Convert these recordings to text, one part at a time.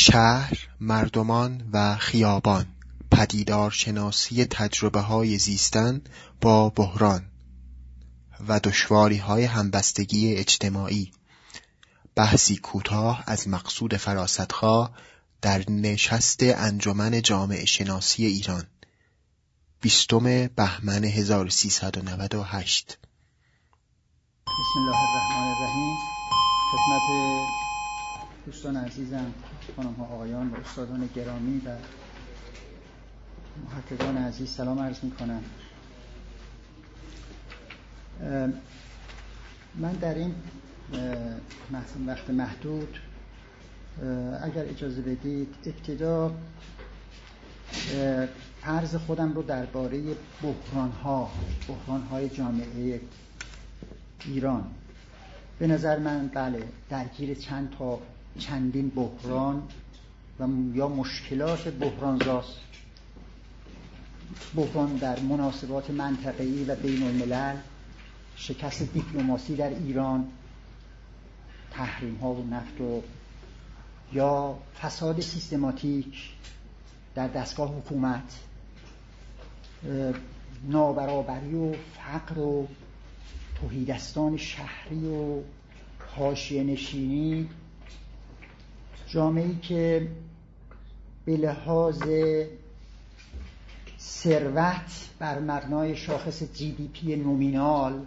شهر، مردمان و خیابان، پدیدارشناسی های زیستن با بحران و های همبستگی اجتماعی، بحثی کوتاه از مقصود فراستخواه در نشست انجمن جامعه شناسی ایران. بیستم بهمن 1398 بسم الله الرحمن الرحیم. خدمت دوستان عزیزم خانم ها آقایان و استادان گرامی و محققان عزیز سلام عرض می کنم. من در این وقت محدود اگر اجازه بدید ابتدا عرض خودم رو درباره بحران ها بحران های جامعه ایران. به نظر من بله درگیر چند تا چندین بحران و یا مشکلات بحرانزاست. بحران در مناسبات منطقه‌ای و بین الملل شکست دیپلماسی در ایران تحریم ها و نفت و یا فساد سیستماتیک در دستگاه حکومت نابرابری و فقر و تهیدستان شهری و حاشیه نشینی جامعه که به لحاظ ثروت بر مبنای شاخص GDP nominal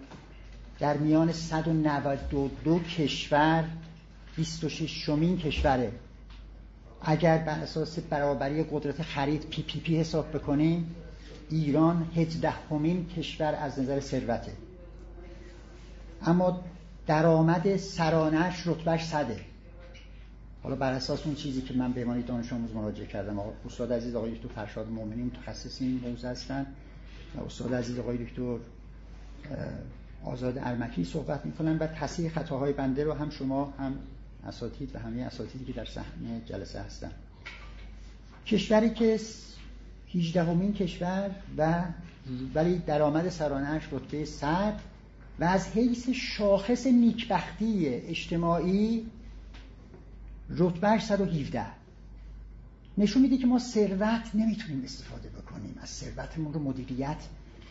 در میان 192 کشور 26 شمین کشوره. اگر بر اساس برابری قدرت خرید PPP حساب بکنیم ایران 18 همین کشور از نظر ثروته. اما درآمد سرانش رتبهش صده. حالا بر اساس اون چیزی که من به دانش آموز مراجعه کردم آقا استاد عزیز آقای دکتر فرشاد مؤمنی متخصص این موضوع هستن و استاد عزیز آقای دکتر آزاد ارمکی صحبت می‌کنن و تصحیح خطاهای بنده رو هم شما هم اساتید و همه اساتیدی که در صحنه جلسه هستن. کشوری که 18 همین کشور و ولی درآمد سرانهش رتبه 100 و از حیث شاخص نیکبختی اجتماعی رتبهش 117 نشون میده که ما ثروت نمی‌تونیم استفاده بکنیم. از ثروتمون رو مدیریت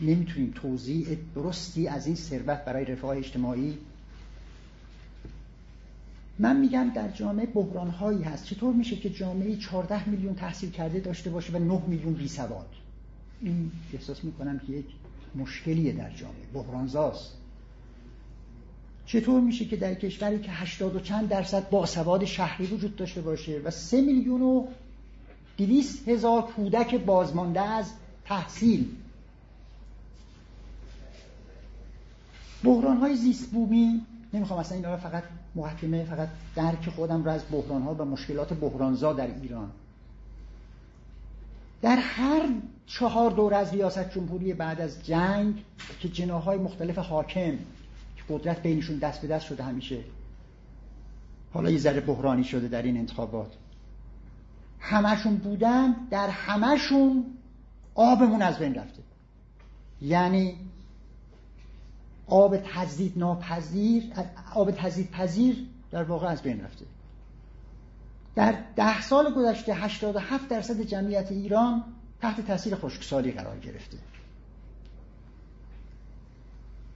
نمی‌تونیم. توضیح درستی از این ثروت برای رفاه اجتماعی. من میگم در جامعه بحران هایی هست. چطور میشه که جامعه 14 میلیون تحصیل کرده داشته باشه و 9 میلیون بی سواد این احساس می‌کنم که یک مشکلیه در جامعه. بحرانزاست. چطور میشه که در کشوری که 80 و چند درصد باسواد شهری وجود داشته باشه و 3 میلیون و 200 هزار کودک بازمانده از تحصیل؟ بحران های زیست بومی نمی‌خوام اصلا این فقط محکمه فقط درک خودم رو از بحران ها و مشکلات بحرانزا در ایران. در هر چهار دور از ریاست جمهوری بعد از جنگ که جناهای مختلف حاکم قدرت بینشون دست به دست شده همیشه. حالا یه ذره بحرانی شده در این انتخابات. همشون بودن در همشون آبمون از بین رفته. یعنی آب تزدید ناپذیر آب تزدید پذیر در واقع از بین رفته. در ده سال گذشته 87 درصد جمعیت ایران تحت تاثیر خشکسالی قرار گرفته.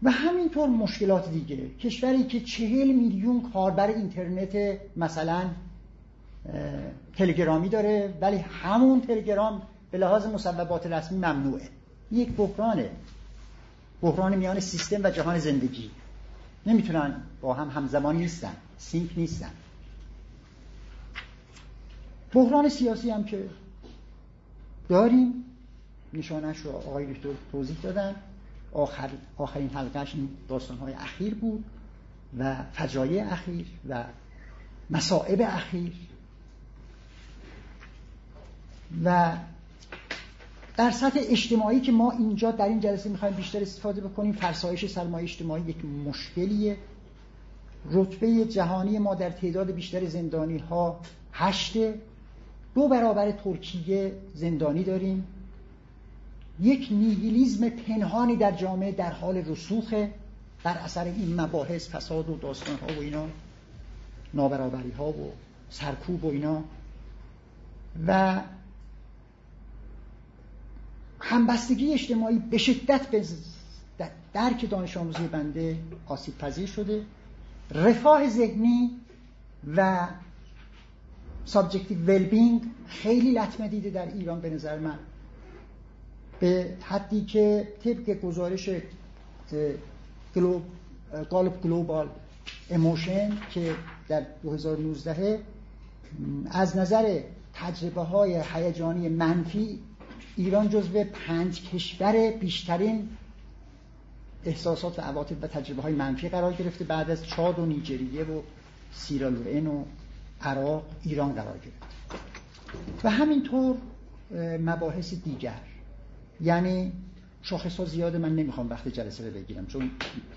و همینطور مشکلات دیگه. کشوری که چهل میلیون کاربر اینترنت مثلا تلگرامی داره ولی همون تلگرام به لحاظ مصوبات رسمی ممنوعه. یک بحرانه. بحران میان سیستم و جهان زندگی. نمی‌تونن با هم همزمان نیستن. سینک نیستن. بحران سیاسی هم که داریم. نشانش رو آقای دکتر توضیح دادن. آخر، آخرین حلقهش این های اخیر بود و فجایع اخیر و مصائب اخیر. و در سطح اجتماعی که ما اینجا در این جلسه می‌خوایم بیشتر استفاده بکنیم فرسایش سرمایه اجتماعی یک مشکلیه. رتبه جهانی ما در تعداد بیشتر زندانی ها هشته. دو برابر ترکیه زندانی داریم. یک نیهیلیزم پنهانی در جامعه در حال رسوخه بر اثر این مباحث فساد و داستان ها و اینا نابرابری ها و سرکوب و اینا. و همبستگی اجتماعی به شدت به درک دانش آموزی بنده آسیب پذیر شده. رفاه ذهنی و subjective well-being خیلی لطمه دیده در ایران به نظر من. به حدی که طبق گزارش گالوب گلوبال اموشن که در 2019 از نظر تجربه های هیجانی منفی ایران جزو پنج کشور بیشترین احساسات و عواطف و تجربه های منفی قرار گرفته. بعد از چاد و نیجریه و سیرالوئن و عراق ایران قرار گرفت. و همینطور مباحث دیگر. یعنی شاخص ها زیاده من نمی‌خوام وقت جلسه رو بگیرم چون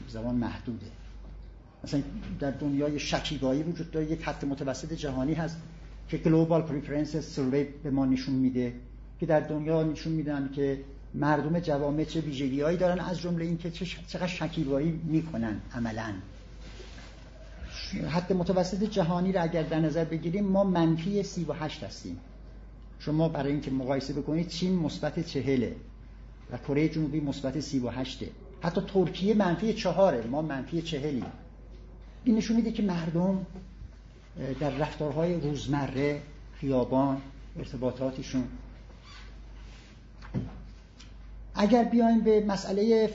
زمان محدوده. مثلا در دنیای شکیبایی وجود داره یک خط متوسط جهانی هست که Global Preference Survey به ما نشون میده که در دنیا نشون میدن که مردم جوامع چه ویژگیهایی دارن از جمله اینکه چقدر شکیبایی می‌کنن عملا. حد متوسط جهانی رو اگر در نظر بگیریم ما منفی 38 هستیم. شما برای اینکه مقایسه بکنید چین مثبت چهله و کره جنوبی مثبت 38 حتی ترکیه منفی چهاره ما منفی چهلیم. این نشون میده که مردم در رفتارهای روزمره خیابان ارتباطاتشون. اگر بیایم به مسئله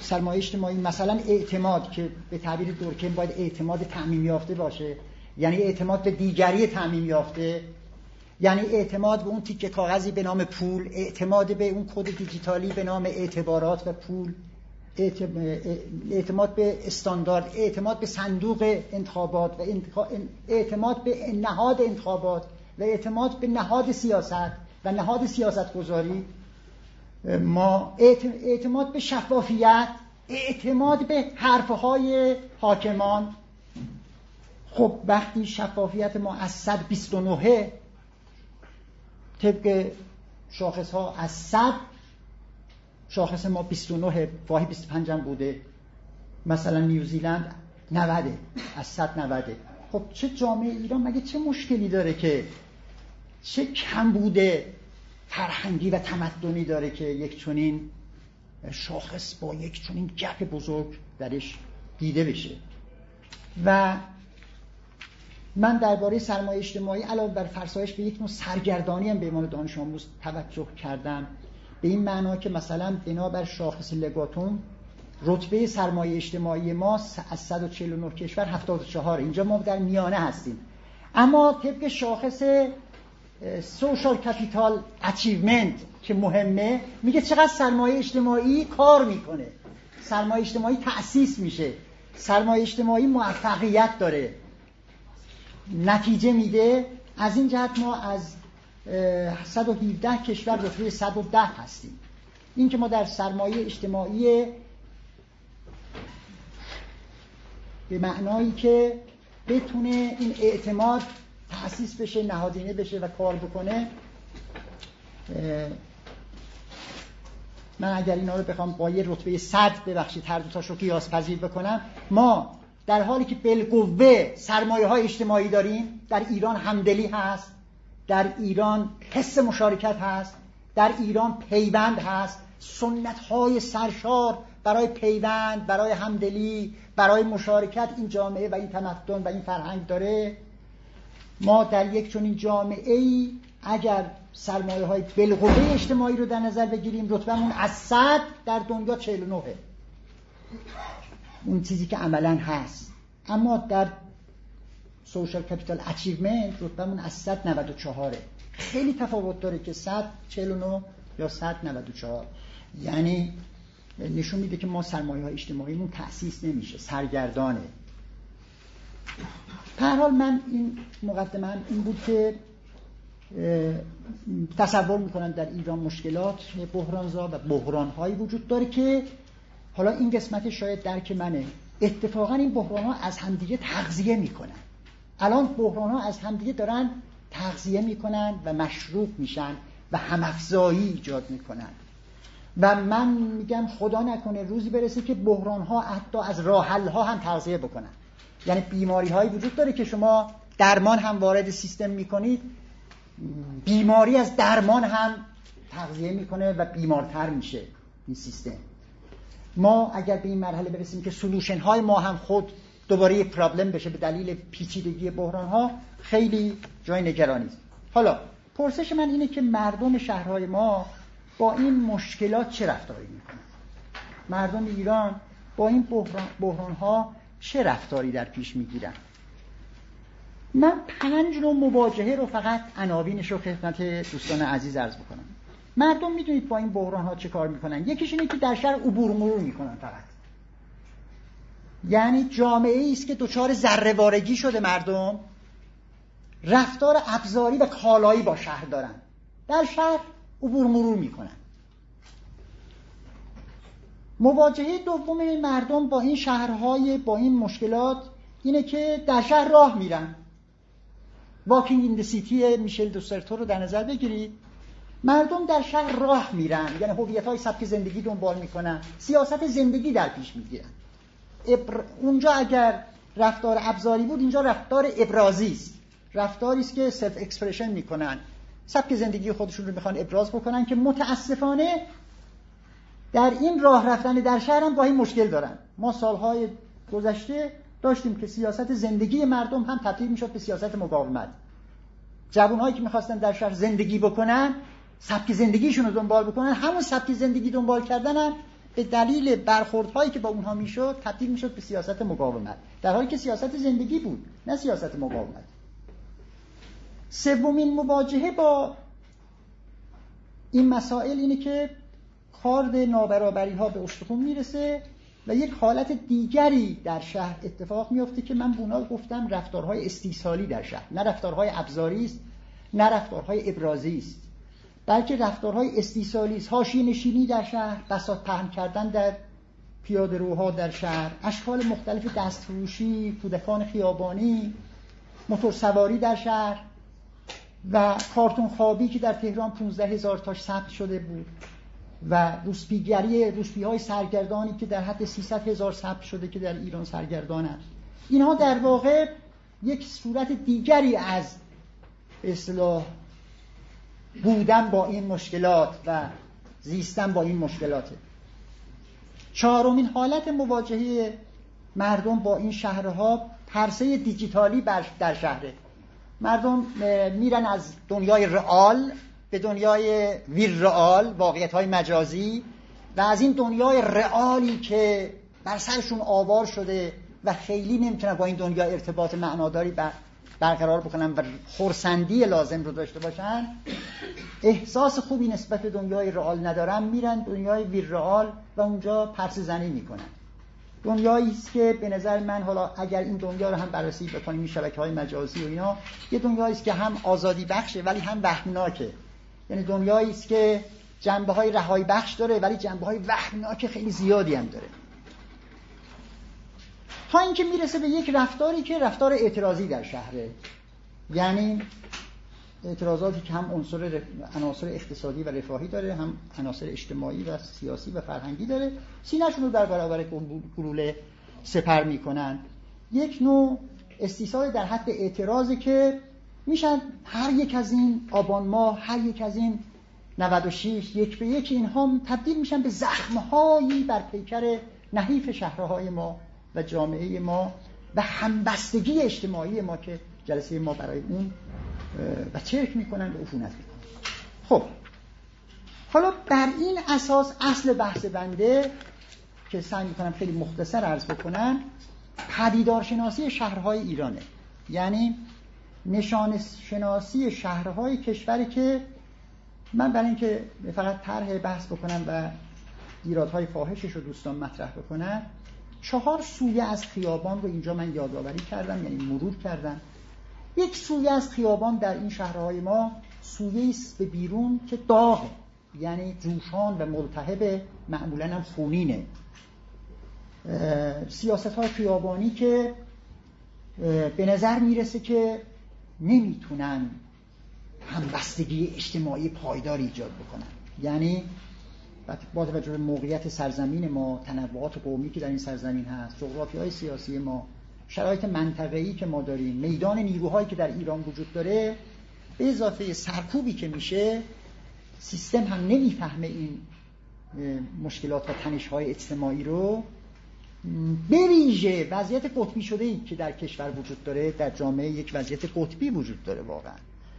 سرمایه اجتماعی مثلا اعتماد که به تعبیر دورکین باید اعتماد تعمیم یافته باشه. یعنی اعتماد به دیگری تعمیم یافته. یعنی اعتماد به اون تیکه کاغذی به نام پول اعتماد به اون کد دیجیتالی به نام اعتبارات و پول اعتماد به استاندارد اعتماد به صندوق انتخابات و اعتماد به نهاد انتخابات و اعتماد به نهاد سیاست و نهاد سیاست گذاری ما اعتماد به شفافیت اعتماد به حرفهای حاکمان. خب وقتی شفافیت ما از 129 طبق شاخص ها از 100 شاخص ما 29 واهی 25 هم بوده. مثلا نیوزیلند 90 از 100 90 خب چه جامعه ایران؟ مگه چه مشکلی داره که چه کم بوده فرهنگی و تمدنی داره که یک چنین شاخص با یک چنین گپ بزرگ درش دیده بشه؟ و من درباره سرمایه اجتماعی علاوه بر فرسایش به یک نوع سرگردانی هم به عنوان دانش آموز توجه کردم. به این معنا که مثلا بنابر شاخص لگاتون رتبه سرمایه اجتماعی ما از 149 کشور 74 اینجا ما در میانه هستیم. اما طبق شاخص social capital achievement که مهمه میگه چقدر سرمایه اجتماعی کار می‌کنه. سرمایه اجتماعی تأسیس میشه. سرمایه اجتماعی موفقیت داره. نتیجه میده. از این جهت ما از 117 کشور رتبه 110 هستیم. این که ما در سرمایه اجتماعی به معنایی که بتونه این اعتماد تأسیس بشه نهادینه بشه و کار بکنه من اگر اینا رو بخوام با یه رتبه صد ببخشید هر دوتاش رو قیاس پذیر بکنم ما در حالی که بالقوه سرمایه های اجتماعی داریم در ایران همدلی هست در ایران حس مشارکت هست در ایران پیوند هست. سنت های سرشار برای پیوند برای همدلی برای مشارکت این جامعه و این تمدن و این فرهنگ داره. ما در یک چنین جامعه ای اگر سرمایه های بالقوه اجتماعی رو در نظر بگیریم رتبهمون از صد در دنیا 49 اون چیزی که عملا هست. اما در social capital achievement رتبهمون از 194 خیلی تفاوت داره که 149 یا 194 یعنی نشون میده که ما سرمایه های اجتماعیمون تأسیس نمیشه سرگردانه. هر حال من این مقدمه این بود که تصور می‌کنم در ایران مشکلات بحرانزا و بحرانهایی وجود داره که حالا این قسمت شاید درک منه. اتفاقا این بحران ها از همدیگه تغذیه می‌کنن. الان بحران ها از همدیگه دارن تغذیه می‌کنن و مشروب میشن و همافزایی ایجاد می‌کنن. و من میگم خدا نکنه روزی برسه که بحران ها حتی از راحل ها هم تغذیه بکنن. یعنی بیماری هایی وجود داره که شما درمان هم وارد سیستم می‌کنید بیماری از درمان هم تغذیه می‌کنه و بیمارتر میشه این سیستم. ما اگر به این مرحله برسیم که سلوشن های ما هم خود دوباره یک پرابلم بشه به دلیل پیچیدگی بحران ها خیلی جای نگرانی است. حالا پرسش من اینه که مردم شهرهای ما با این مشکلات چه رفتاری می‌کنن مردم ایران با این بحران, ها چه رفتاری در پیش می‌گیرن من پنج نوع مواجهه رو فقط عناوینش رو خدمت دوستان عزیز عرض بکنم. مردم می‌دونید با این بحران ها چه کار می‌کنن. یکیش اینه که در شهر عبور مرور می‌کنن فقط. یعنی جامعه است که دچار ذره شده مردم. رفتار ابزاری و کالایی با شهر دارن. در شهر عبور مرور می‌کنن. مواجهه دوم مردم با این شهرهای با این مشکلات اینه که در شهر راه میرن. واکینگ این سیتی میشل دوسترتو رو در نظر بگیرید. مردم در شهر راه میرن. یعنی هویت های سبک زندگی دنبال می‌کنن. سیاست زندگی در پیش می‌گیرن. اونجا اگر رفتار ابزاری بود اینجا رفتار ابرازی است. رفتاری است که self expression می‌کنن. سبک زندگی خودشون رو می‌خوان ابراز بکنن که متاسفانه در این راه رفتن در شهر هم این مشکل دارن. ما سالهای گذشته داشتیم که سیاست زندگی مردم هم تبدیل می‌شد به سیاست مقاومت. جوانهایی که می‌خواستن در شهر زندگی بکنن سبک زندگیشون رو دنبال بکنن. همون سبک زندگی دنبال کردن به دلیل برخوردهایی که با اونها می‌شد تبدیل می‌شد به سیاست مقاومت. در حالی که سیاست زندگی بود نه سیاست مقاومت. سومین مواجهه با این مسائل اینه که کارد نابرابری ها به استخون می‌رسه و یک حالت دیگری در شهر اتفاق میفته که من بونا گفتم رفتارهای استیصالی در شهر. نه رفتارهای ابزاری است نه رفتارهای ابرازی است بلکه رفتارهای استیصالی است هاشی نشینی در شهر بساط پهن کردن در پیاده روها در شهر اشکال مختلف دستفروشی کودکان خیابانی موتور سواری در شهر و کارتون خوابی که در تهران 15 هزار تاش ثبت شده بود و روسپیگری روسپی های سرگردانی که در حد 300 هزار ثبت شده که در ایران سرگردان اینها در واقع یک صورت دیگری از اصلاح بودن با این مشکلات و زیستن با این مشکلاته. چهارمین حالت مواجهه مردم با این شهرها پرسه دیجیتالی در شهره. مردم میرن از دنیای رئال به دنیای ویررئال واقعیت های مجازی و از این دنیای رئالی که بر سرشون آوار شده و خیلی نمی‌تونن با این دنیا ارتباط معناداری برقرار بکنن و خورسندی لازم رو داشته باشن احساس خوبی نسبت به دنیای رئال ندارن میرن دنیای ویررئال و اونجا پرس زنی می‌کنن. دنیایی است که به نظر من حالا اگر این دنیا رو هم بررسی بکنیم این شبکه های مجازی و اینا یه دنیایی است که هم آزادی بخشه ولی هم وهمناکه. یعنی دنیایی است که جنبه های رهایی بخش داره ولی جنبه های خیلی زیادی هم داره. تا اینکه می‌رسه به یک رفتاری که رفتار اعتراضی در شهره. یعنی اعتراضاتی که هم عنصر عناصر اقتصادی و رفاهی داره هم عناصر اجتماعی و سیاسی و فرهنگی داره. سینهشون رو در برابر گلوله سپر می‌کنن. یک نوع استیصال در حد اعتراضی که میشن هر یک از این آبان ماه هر یک از این 96 یک به یک اینها تبدیل میشن به زخمهایی بر پیکر نحیف شهرهای ما. و جامعه ما و همبستگی اجتماعی ما که جلسه ما برای اون و چرک می‌کنن و عفونت می‌کنن. خب. حالا بر این اساس اصل بحث بنده که سعی می‌کنم خیلی مختصر عرض بکنم پدیدارشناسی شهرهای ایرانه. یعنی نشان شناسی شهرهای کشوری که من برای اینکه فقط طرح بحث بکنم و ایرادهای فاحشش رو دوستان مطرح بکنم چهار سویه از خیابان رو اینجا من یادآوری کردم یعنی مرور کردم. یک سویه از خیابان در این شهرهای ما سویه است به بیرون که داغه یعنی جوشان و ملتهب معمولا هم خونینه. سیاست های خیابانی که به نظر می‌رسه که نمی‌تونن همبستگی اجتماعی پایدار ایجاد بکنن. یعنی با توجه به موقعیت سرزمین ما تنوعات قومی که در این سرزمین هست جغرافی های سیاسی ما شرایط منطقه‌ای که ما داریم میدان نیروهایی که در ایران وجود داره به اضافه سرکوبی که میشه سیستم هم نمی‌فهمه این مشکلات و تنش های اجتماعی رو. به ویژه وضعیت قطبی شده ای که در کشور وجود داره در جامعه یک وضعیت قطبی وجود داره واقعا.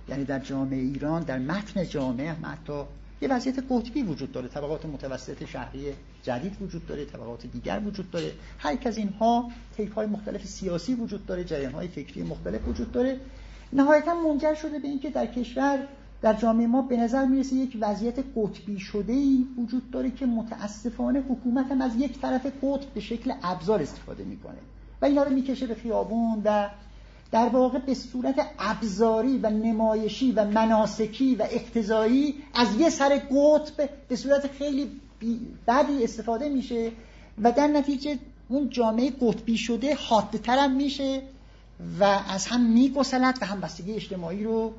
یعنی در جامعه ایران در متن جامعه حتی یه وضعیت قطبی وجود داره. طبقات متوسط شهری جدید وجود داره طبقات دیگر وجود داره. هر از اینها تیپ های مختلف سیاسی وجود داره جریان های فکری مختلف وجود داره. نهایتا منجر شده به اینکه در کشور در جامعه ما به نظر می‌رسه یک وضعیت قطبی شده ای وجود داره که متاسفانه حکومت هم از یک طرف قطب به شکل ابزار استفاده می‌کنه. و اینا رو می‌کشه به خیابون و در واقع به صورت ابزاری و نمایشی و مناسکی و اقتضایی از یه سر قطب به صورت خیلی بدی استفاده میشه و در نتیجه اون جامعه قطبی شده حادتر هم میشه و از هم میگسلد و همبستگی اجتماعی رو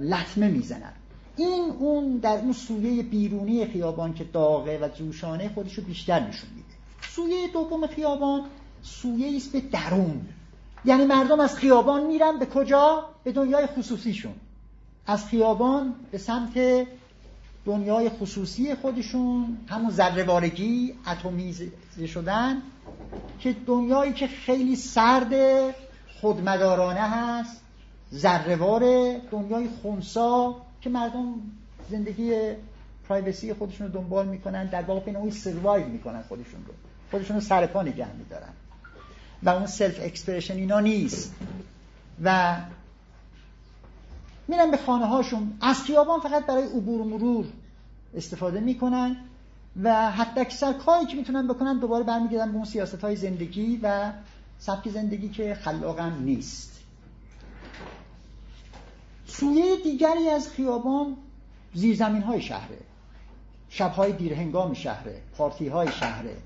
لطمه می‌زنن این اون در اون سویه بیرونی خیابان که داغه و جوشانه خودش رو بیشتر نشون میده. سویه دوم خیابان سویه است به درون. یعنی مردم از خیابان میرن به کجا؟ به دنیای خصوصیشون. از خیابان به سمت دنیای خصوصی خودشون همون ذرهوارگی اتمیزه شدن که دنیایی که خیلی سرد خودمدارانه هست ذرهوار دنیای خونسا که مردم زندگی privacy خودشون رو دنبال می‌کنن در واقع به نوعی survive می‌کنن خودشون رو. خودشون رو سر پا نگه میدارن. و اون self expression اینا نیست. و میرن به خانه هاشون از خیابان فقط برای عبور مرور استفاده می‌کنن و حتی اکثر کاری که می‌تونن بکنن دوباره برمیگردن به اون سیاست های زندگی و سبک زندگی که خلاقم نیست. سویه دیگری از خیابان زیرزمین های شهره. شبهای دیرهنگام شهره پارتی های شهره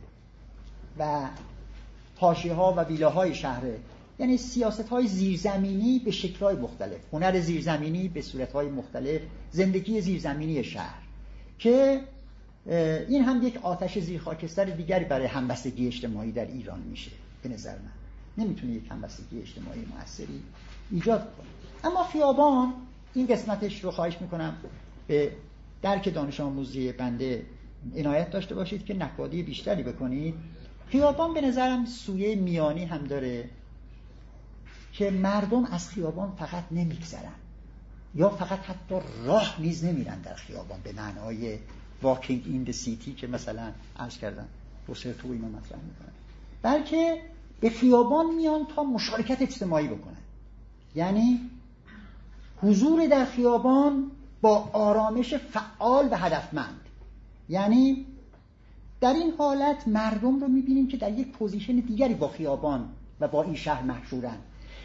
و پاشی ها و ویلاهای شهره. یعنی سیاست های زیرزمینی به شکل مختلف. هنر زیرزمینی به صورت های مختلف. زندگی زیرزمینی شهر. که این هم یک آتش زیر خاکستر دیگری برای همبستگی اجتماعی در ایران میشه. به نظر من. نمی‌تونه یک همبستگی اجتماعی موثری ایجاد کنه. اما خیابان این قسمتش رو خواهش می‌کنم به درک دانش آموزی بنده عنایت داشته باشید که نقادی بیشتری بکنید. خیابان به نظرم سویه میانی هم داره که مردم از خیابان فقط نمیگذرن یا فقط حتی راه نیز نمیرن در خیابان به معنای واکینگ این سیتی که مثلا عرض کردن تو اینو مطرح می‌کنن. بلکه به خیابان میان تا مشارکت اجتماعی بکنن. یعنی حضور در خیابان با آرامش فعال و هدفمند. یعنی در این حالت مردم رو می‌بینیم که در یک position دیگری با خیابان و با این شهر محشورن.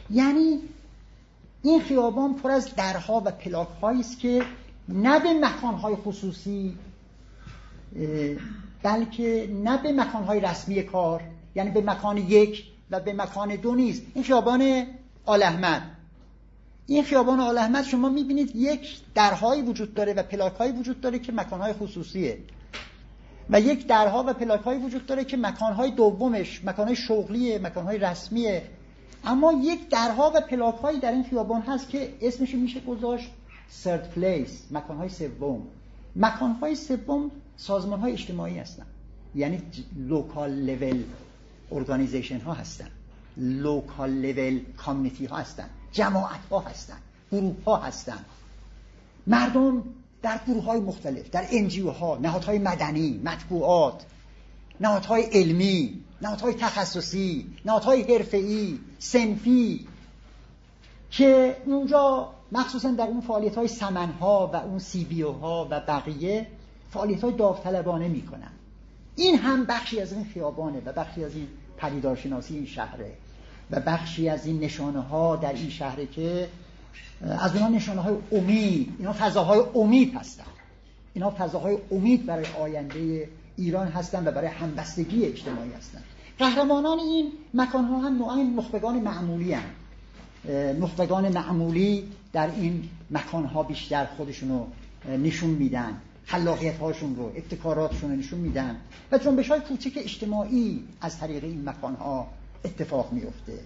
یعنی این خیابان پر از درها و پلاک است که نه به مکانهای خصوصی بلکه نه به مکانهای رسمی کار یعنی به مکان یک و به مکان دو نیست. این خیابان آل احمد. این خیابان آل احمد شما می‌بینید یک درهایی وجود داره و پلاکهایی وجود داره که مکانهای خصوصیه. و یک درها و پلاکهایی وجود داره که مکانهای دومش مکانهای شغلیه مکانهای رسمیه. اما یک درها و پلاکهایی در این خیابان هست که اسمش میشه گذاشت third place مکانهای سوم. مکانهای سوم سازمانهای اجتماعی هستن. یعنی local level organization ها هستن. local level community ها هستن. جماعت ها هستن. گروه ها هستن. مردم در گروه های مختلف در NGO ها نهادهای مدنی مطبوعات نهادهای علمی نهادهای تخصصی نهادهای حرفه‌ای صنفی که اونجا مخصوصا در اون فعالیت های سمن ها و اون CB ها و بقیه فعالیت های داوطلبانه می‌کنن. این هم بخشی از این خیابانه و بخشی از این پدیدارشناسی این شهره و بخشی از این نشانه ها در این شهره که از اونها نشانه های امید اینا فضاهای امید هستن اینا فضاهای امید برای آینده ایران هستن و برای همبستگی اجتماعی هستن قهرمانان این مکان ها هم نوعا نخبگان معمولی هم. نخبگان معمولی در این مکان ها بیشتر خودشونو نشون میدن خلاقیت هاشون رو ابتکاراتشون رو نشون میدن و جنبش های کوچک اجتماعی از طریق این مکان ها اتفاق میفته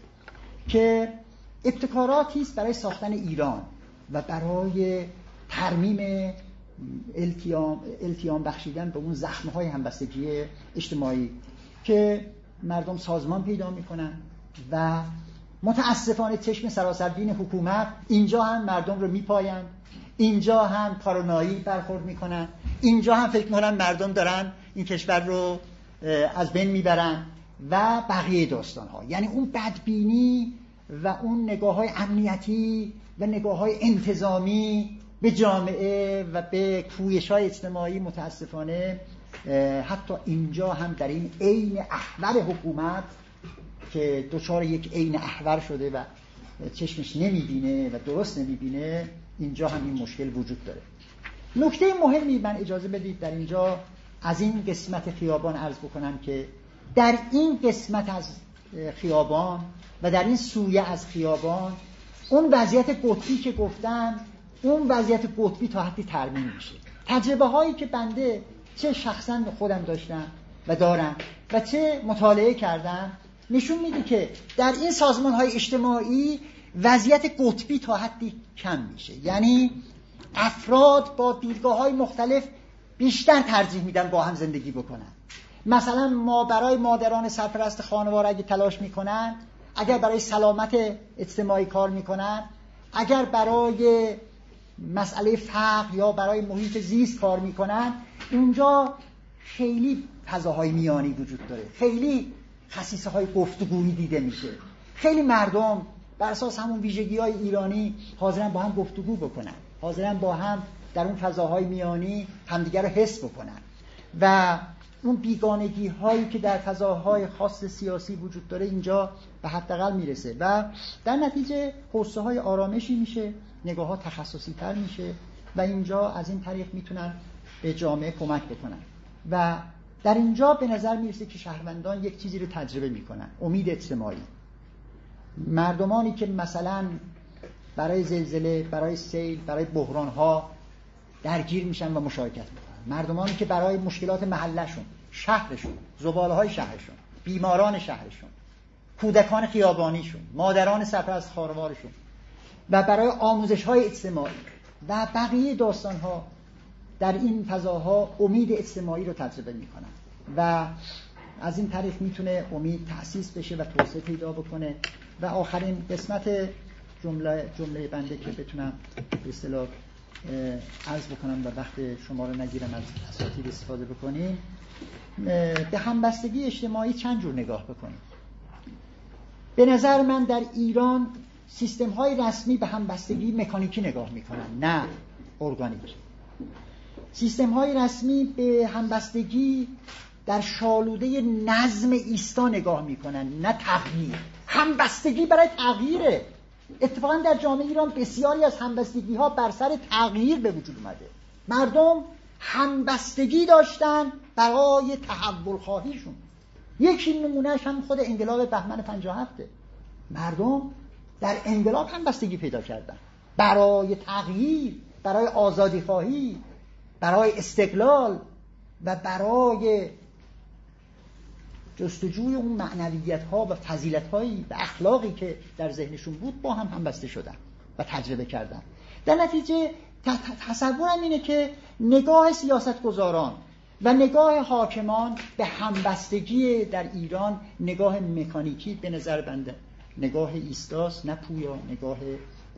که ابتکاراتی است برای ساختن ایران و برای ترمیم التیام, التیام بخشیدن به اون زخمه های همبستگی اجتماعی که مردم سازمان پیدا می‌کنن و متاسفانه چشم سراسربین حکومت اینجا هم مردم رو میپایند اینجا هم پارانایی برخورد می‌کنن اینجا هم فکر می‌کنن مردم دارن این کشور رو از بین می‌برن و بقیه داستان ها یعنی اون بدبینی و اون نگاه های امنیتی و نگاه های انتظامی به جامعه و به کویش های اجتماعی متاسفانه حتی اینجا هم در این عین احور حکومت که دچار یک عین احور شده و چشمش نمی‌بینه و درست نمی‌بینه اینجا هم این مشکل وجود داره. نکته مهمی من اجازه بدید در اینجا از این قسمت خیابان عرض بکنم که در این قسمت از خیابان و در این سویه از خیابان اون وضعیت قطبی که گفتم اون وضعیت قطبی تا حدی ترمیم میشه. تجربه هایی که بنده چه شخصا خودم داشتم و دارم و چه مطالعه کردم نشون میده که در این سازمان های اجتماعی وضعیت قطبی تا حدی کم میشه. یعنی افراد با دیدگاه های مختلف بیشتر ترجیح میدن با هم زندگی بکنن. مثلا ما برای مادران سرپرست خانوار اگه تلاش می‌کنن اگر برای سلامت اجتماعی کار می‌کنن اگر برای مسئله فقر یا برای محیط زیست کار می‌کنن اونجا خیلی فضاهای میانی وجود داره. خیلی خصیصه های گفتگویی دیده میشه. خیلی مردم بر اساس همون ویژگی های ایرانی حاضرن با هم گفتگو بکنن. حاضرن با هم در اون فضاهای میانی همدیگر رو حس بکنن. و اون بیگانگی هایی که در فضاهای خاص سیاسی وجود داره اینجا به حداقل می‌رسه و در نتیجه حوصه های آرامشی میشه نگاه ها تخصصی تر میشه و اینجا از این طریق می‌تونن به جامعه کمک بکنن. و در اینجا به نظر می‌رسه که شهروندان یک چیزی رو تجربه می‌کنن امید اجتماعی. مردمانی که مثلا برای زلزله برای سیل برای بحران ها درگیر میشن و مشارکت می‌کنن. مردمانی که برای مشکلات محلشون شهرشون زباله های شهرشون بیماران شهرشون کودکان خیابانیشون مادران سرپرست خانوارشون و برای آموزش های اجتماعی و بقیه داستان ها در این فضاها امید اجتماعی رو تجربه می‌کنن و از این طریق می‌تونه امید تأسیس بشه و توسعه پیدا بکنه و آخرین قسمت جمله جمله بنده که بتونم به عرض بکنم و وقت شما رو نگیرم از اساتید استفاده بکنیم به همبستگی اجتماعی چند جور نگاه بکنیم به نظر من در ایران سیستم های رسمی به همبستگی مکانیکی نگاه می‌کنن نه ارگانیک. سیستم های رسمی به همبستگی در شالوده نظم ایستا نگاه می‌کنن نه تغییر. همبستگی برای تغییره. اتفاقا در جامعه ایران بسیاری از همبستگی ها بر سر تغییر به وجود اومده. مردم همبستگی داشتن برای تحول خواهیشون یکی نمونهش هم خود انقلاب بهمن 57 مردم در انقلاب همبستگی پیدا کردن. برای تغییر برای آزادی خواهی برای استقلال و برای جستجوی اون معنویت ها و فضیلت هایی و اخلاقی که در ذهنشون بود با هم همبسته شدن و تجربه کردن. در نتیجه تصورم اینه که نگاه سیاستگزاران و نگاه حاکمان به همبستگی در ایران نگاه مکانیکی به نظر بنده. نگاه ایستاس نه پویا نگاه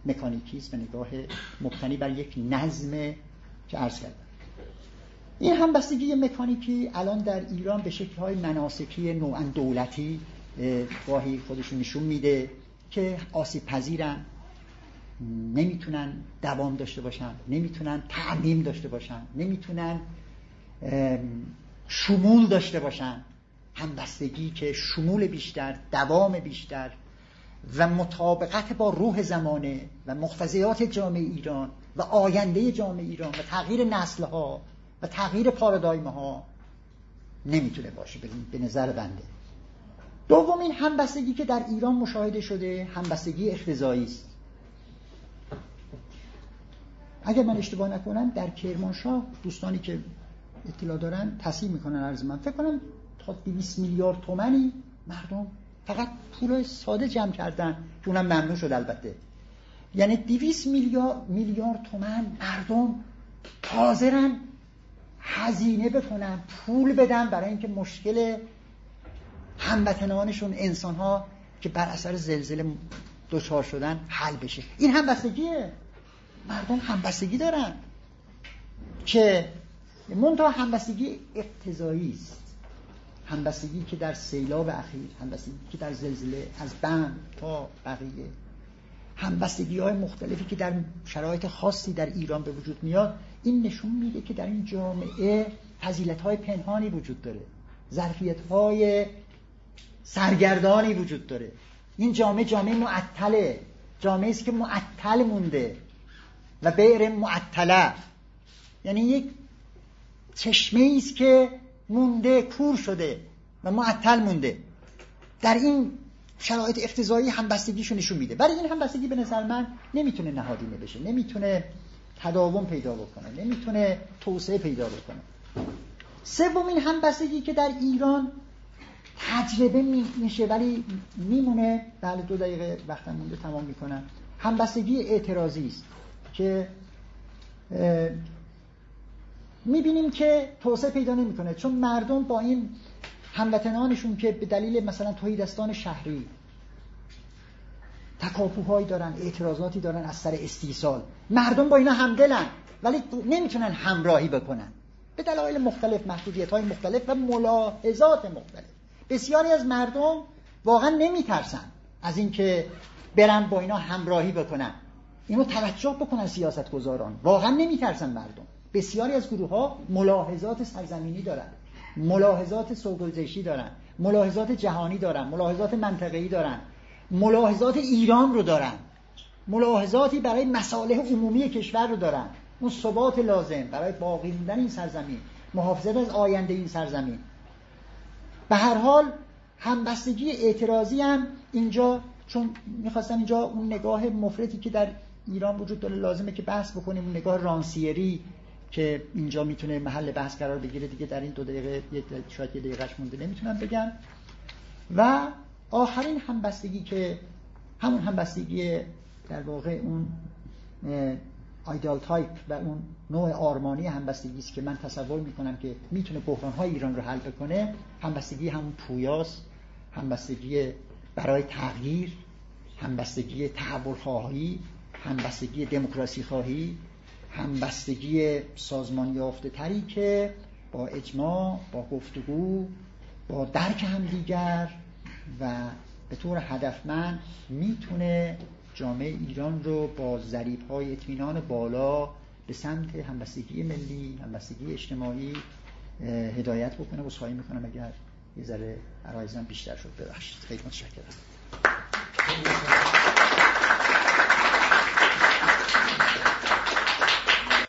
مکانیکی است و نگاه مبتنی بر یک نظم که عرض کردم. این همبستگی مکانیکی الان در ایران به شکل‌های مناسکی نوعا دولتی گاهی خودشون نشون میده که آسیب پذیرن نمی‌تونن دوام داشته باشن نمی‌تونن تعمیم داشته باشن نمی‌تونن شمول داشته باشن. همبستگی که شمول بیشتر دوام بیشتر و مطابقت با روح زمانه و مقتضیات جامعه ایران و آینده جامعه ایران و تغییر نسلها تغییر پارادایم ها نمی‌تونه باشه به نظر بنده. دومین همبستگی که در ایران مشاهده شده همبستگی اختزایی است. اگر من اشتباه نکنم در کرمانشاه دوستانی که اطلاع دارن تصحیح می‌کنن عرض من. فکر کنم تا 200 میلیارد تومنی مردم فقط پول ساده جمع کردن که اونم ممنوع شد البته. یعنی دیویس میلیارد میلیارد تومن مردم حاضرن هزینه بکنن پول بدن برای اینکه مشکل هموطنانشون انسان ها که بر اثر زلزله دچار شدن حل بشه. این همبستگیه. مردم همبستگی دارن که منتها همبستگی اقتضایی است. همبستگی که در سیلاب اخیر همبستگی که در زلزله از بند تا بقیه همبستگی های مختلفی که در شرایط خاصی در ایران به وجود میاد این نشون میده که در این جامعه فضیلت های پنهانی وجود داره. ظرفیت های سرگردانی وجود داره. این جامعه جامعه معطله. جامعه است که معطل مونده و بیر معطله. یعنی یک چشمه است که مونده کور شده و معطل مونده. در این شرایط اقتضایی همبستگیشو نشون میده. ولی این همبستگی به نظر من نمی‌تونه نهادینه بشه نمی‌تونه تداوم پیدا بکنه نمی‌تونه توسعه پیدا بکنه. سومین همبستگی که در ایران تجربه میشه ولی میمونه. بله دو دقیقه وقتم مونده تمام می‌کنم. همبستگی اعتراضی است که می‌بینیم که توسعه پیدا نمی‌کنه. چون مردم با این هموطنانشون که به دلیل مثلا توحیدستان شهری تکاپوهایی دارن اعتراضاتی دارن از سر استیصال. مردم با اینا همدلن ولی نمی‌تونن همراهی بکنن. به دلایل مختلف محدودیت های مختلف و ملاحظات مختلف. بسیاری از مردم واقعا نمیترسن از اینکه برن با اینا همراهی بکنن. اینو توجه بکنن سیاست گذاران واقعا نمیترسن مردم. بسیاری از گروه ها ملاحظات سرزمینی دارن. ملاحظات سوگلزشی دارن ملاحظات جهانی دارن ملاحظات منطقه‌ای دارن ملاحظات ایران رو دارن ملاحظاتی برای مصالح عمومی کشور رو دارن. اون ثبات لازم برای باقی موندن این سرزمین محافظت از آینده این سرزمین. به هر حال همبستگی اعتراضی هم اینجا چون می‌خواستم اینجا اون نگاه مفرتی که در ایران وجود داره لازمه که بحث بکنیم اون نگاه رانسیری که اینجا می‌تونه محل بحث قرار بگیره دیگه در این دو دقیقه شاید یه دقیقهش مونده نمی‌تونم بگم. و آخرین همبستگی که همون همبستگی در واقع اون ideal type و اون نوع آرمانی همبستگی است که من تصور می‌کنم که می‌تونه بحران ایران رو حل بکنه. همبستگی همون پویاست همبستگی برای تغییر همبستگی تحول خواهی همبستگی دموکراسی خواهی. همبستگی سازمان یافته تری که با اجماع با گفتگو با درک همدیگر و به طور هدفمند می‌تونه جامعه ایران رو با ذریب های اطمینان بالا به سمت همبستگی ملی همبستگی اجتماعی هدایت بکنه. و سعی می‌کنم اگر یه ذره عرایزم بیشتر شد. ببخشید. خیلی متشکرم.